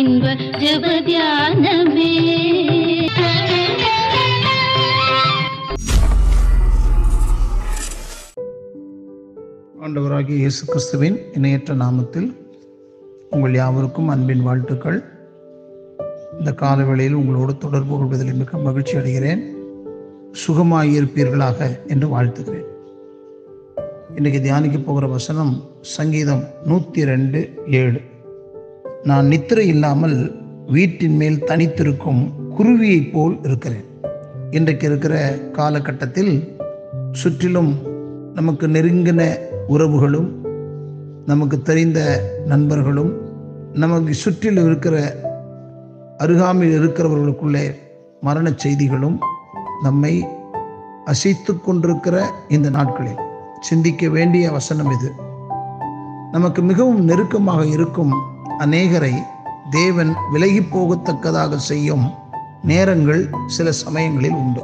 இன்ப ஜபத்யானமே ஆண்டவராகிய இயேசு கிறிஸ்துவின் இணையற்ற நாமத்தில் உங்கள் யாவருக்கும் அன்பின் வாழ்த்துக்கள். இந்த காலவேளையில் உங்களோடு தொடர்பு கொள்வதில் மிக மகிழ்ச்சி அடைகிறேன். சுகமாயிருப்பீர்களாக என்று வாழ்த்துகிறேன். இன்றைக்கு தியானிக்க போகிற வசனம் சங்கீதம் நூற்றி ரெண்டு ஏழு. நான் நித்திரை இல்லாமல் வீட்டின் மேல் தனித்திருக்கும் குருவியைப் போல் இருக்கிறேன். இன்றைக்கு இருக்கிற காலகட்டத்தில் சுற்றிலும் நமக்கு நெருங்கின உறவுகளும் நமக்கு தெரிந்த நண்பர்களும் நமக்கு சுற்றிலும் இருக்கிற அருகாமையில் இருக்கிறவர்களுக்குள்ளே மரணச் செய்திகளும் நம்மை அசைத்து கொண்டிருக்கிற இந்த நாட்களில். சிந்திக்க வேண்டிய வசனம் இது. நமக்கு மிகவும் நெருக்கமாக இருக்கும் அநேகரை தேவன் விலகி போகத்தக்கதாக செய்யும் நேரங்கள் சில சமயங்களில் உண்டு.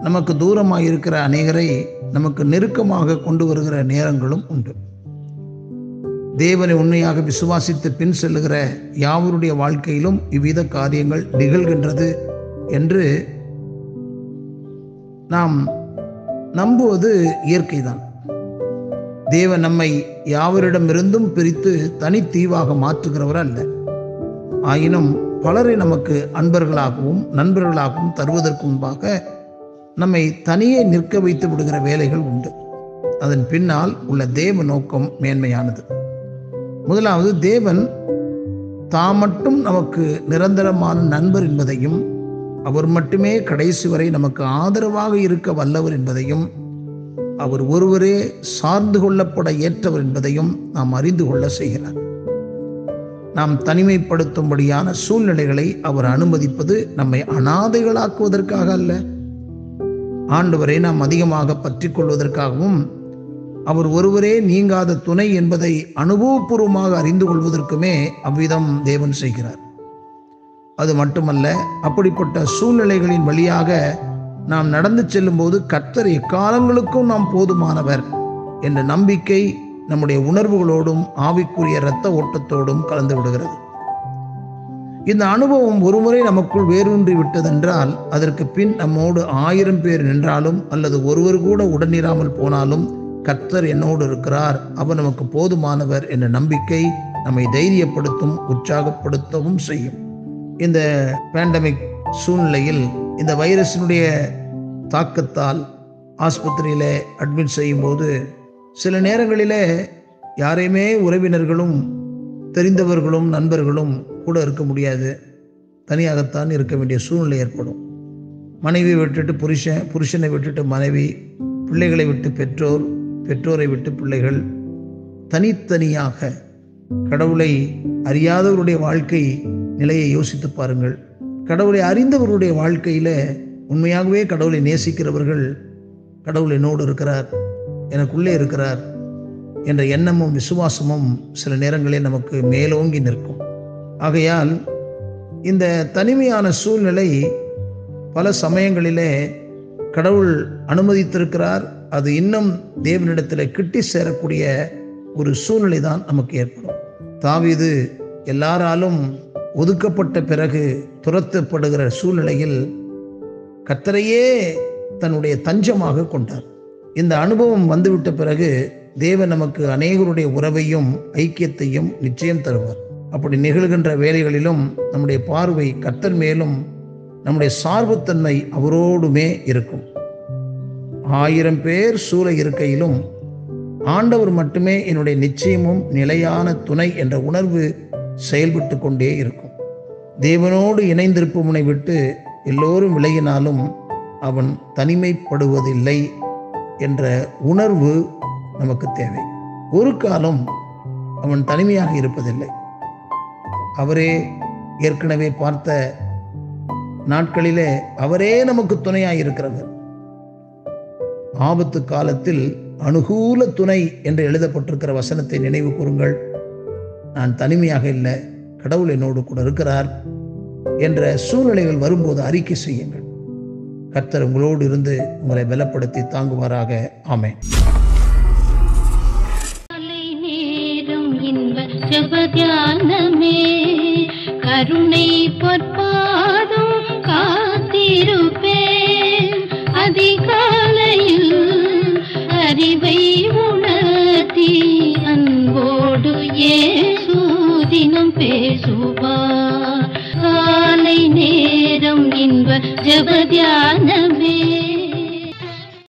நமக்கு தூரமாக இருக்கிற அநேகரை நமக்கு நெருக்கமாக கொண்டு வருகிற நேரங்களும் உண்டு. தேவனை உண்மையாக விசுவாசித்து பின் செல்லுகிற யாவருடைய வாழ்க்கையிலும் இவ்வித காரியங்கள் நிகழ்கின்றது என்று நாம் நம்புவது இயற்கைதான். தேவன் நம்மை யாவரிடமிருந்தும் பிரித்து தனித்தீவாக மாற்றுகிறவர் அல்ல. ஆயினும் பலரை நமக்கு அன்பர்களாகவும் நண்பர்களாகவும் தருவதற்கு முன்பாக நம்மை தனியே நிற்க வைத்து விடுகிற வேலைகள் உண்டு. அதன் பின்னால் உள்ள தேவ நோக்கம் மேன்மையானது. முதலாவது தேவன் தாம் மட்டும் நமக்கு நிரந்தரமான நண்பர் என்பதையும் அவர் மட்டுமே கடைசி வரை நமக்கு ஆதரவாக இருக்க வல்லவர் என்பதையும் அவர் ஒருவரே சார்ந்து கொள்ளப்பட ஏற்றவர் என்பதையும் நாம் அறிந்து கொள்ள செய்கிறார். நாம் தனிமைப்படுத்தும்படியான சூழ்நிலைகளை அவர் அனுமதிப்பது நம்மை அனாதைகளாக்குவதற்காக அல்ல. ஆண்டவரை நாம் அதிகமாக பற்றி கொள்வதற்காகவும் அவர் ஒருவரே நீங்காத துணை என்பதை அனுபவபூர்வமாக அறிந்து கொள்வதற்குமே அவ்விதம் தேவன் செய்கிறார். அது மட்டுமல்ல அப்படிப்பட்ட சூழ்நிலைகளின் வழியாக நாம் நடந்து செல்லும்போது கர்த்தர் எக்காலங்களுக்கும் நாம் போதுமானவர் என்ற நம்பிக்கை நம்முடைய உணர்வுகளோடும் ஆவிக்குரிய இரத்த ஓட்டத்தோடும் கலந்து விடுகிறது. இந்த அனுபவம் ஒருமுறை நமக்குள் வேரூன்றி விட்டதென்றால் அதற்கு பின் நம்மோடு ஆயிரம் பேர் நின்றாலும் அல்லது ஒருவர் கூட உடனிராமல் போனாலும் கர்த்தர் என்னோடு இருக்கிறார் அவர் நமக்கு போதுமானவர் என்ற நம்பிக்கை நம்மை தைரியப்படுத்தும் உற்சாகப்படுத்தவும் செய்யும். இந்த பேண்டமிக் சூழ்நிலையில் இந்த வைரஸினுடைய தாக்கத்தால் ஆஸ்பத்திரியில் அட்மிட் செய்யும்போது சில நேரங்களில் யாரையுமே உறவினர்களும் தெரிந்தவர்களும் நண்பர்களும் கூட இருக்க முடியாது. தனியாகத்தான் இருக்க வேண்டிய சூழ்நிலை ஏற்படும். மனைவியை விட்டுட்டு புருஷன் புருஷனை விட்டுட்டு மனைவி பிள்ளைகளை விட்டு பெற்றோர் பெற்றோரை விட்டு பிள்ளைகள் தனித்தனியாக கடவுளை அறியாதவருடைய வாழ்க்கை நிலையை யோசித்து பாருங்கள். கடவுளை அறிந்தவருடைய வாழ்க்கையில் உண்மையாகவே கடவுளை நேசிக்கிறவர்கள் கடவுள் என்னோடு இருக்கிறார் எனக்குள்ளே இருக்கிறார் என்ற எண்ணமும் விசுவாசமும் சில நேரங்களில் நமக்கு மேலோங்கி நிற்கும். ஆகையால் இந்த தனிமையான சூழ்நிலை பல சமயங்களிலே கடவுள் அனுமதித்திருக்கிறார் அது இன்னும் தேவனிடத்தில் கிட்டி சேரக்கூடிய ஒரு சூழ்நிலை தான் நமக்கு ஏற்படும். தாவிது எல்லாராலும் ஒதுக்கப்பட்ட பிறகு துரத்தப்படுகிற சூழ்நிலையில் கத்தரையே தன்னுடைய தஞ்சமாக கொண்டார். இந்த அனுபவம் வந்துவிட்ட பிறகு தேவன் நமக்கு அநேகருடைய உறவையும் ஐக்கியத்தையும் நிச்சயம் தருவார். அப்படி நிகழ்கின்ற வேலைகளிலும் நம்முடைய பார்வை கத்தர் மேலும் நம்முடைய சார்புத்தன்மை அவரோடுமே இருக்கும். ஆயிரம் பேர் சூழ இருக்கையிலும் ஆண்டவர் மட்டுமே என்னுடைய நிச்சயமும் நிலையான துணை என்ற உணர்வு செயல்பட்டு கொண்டே இருக்கும். தேவனோடு இணைந்திருப்பவனை விட்டு எல்லோரும் விலகினாலும் அவன் தனிமைப்படுவதில்லை என்ற உணர்வு நமக்கு தேவை. ஒரு காலம் அவன் தனிமையாக இருப்பதில்லை. அவரே ஏற்கனவே பார்த்த நாட்களிலே அவரே நமக்கு துணையாக இருக்கிறவர் ஆபத்து காலத்தில் அனுகூல துணை என்று எழுதப்பட்டிருக்கிற வசனத்தை நினைவு கூறுங்கள். நான் தனிமையாக இல்லை. கடவுள் என்னோடு கூட இருக்கிறார் என்ற சூழ்நிலைகள் வரும்போது அறிக்கை செய்யுங்கள். கர்த்தர் உங்களோடு இருந்து உங்களை பலப்படுத்தி தாங்குவாராக. ஆமென். நேரம் இன்ப கருணை பொற்பா பேசுவார் காலை நேரம் இன்ப ஜபதியானமே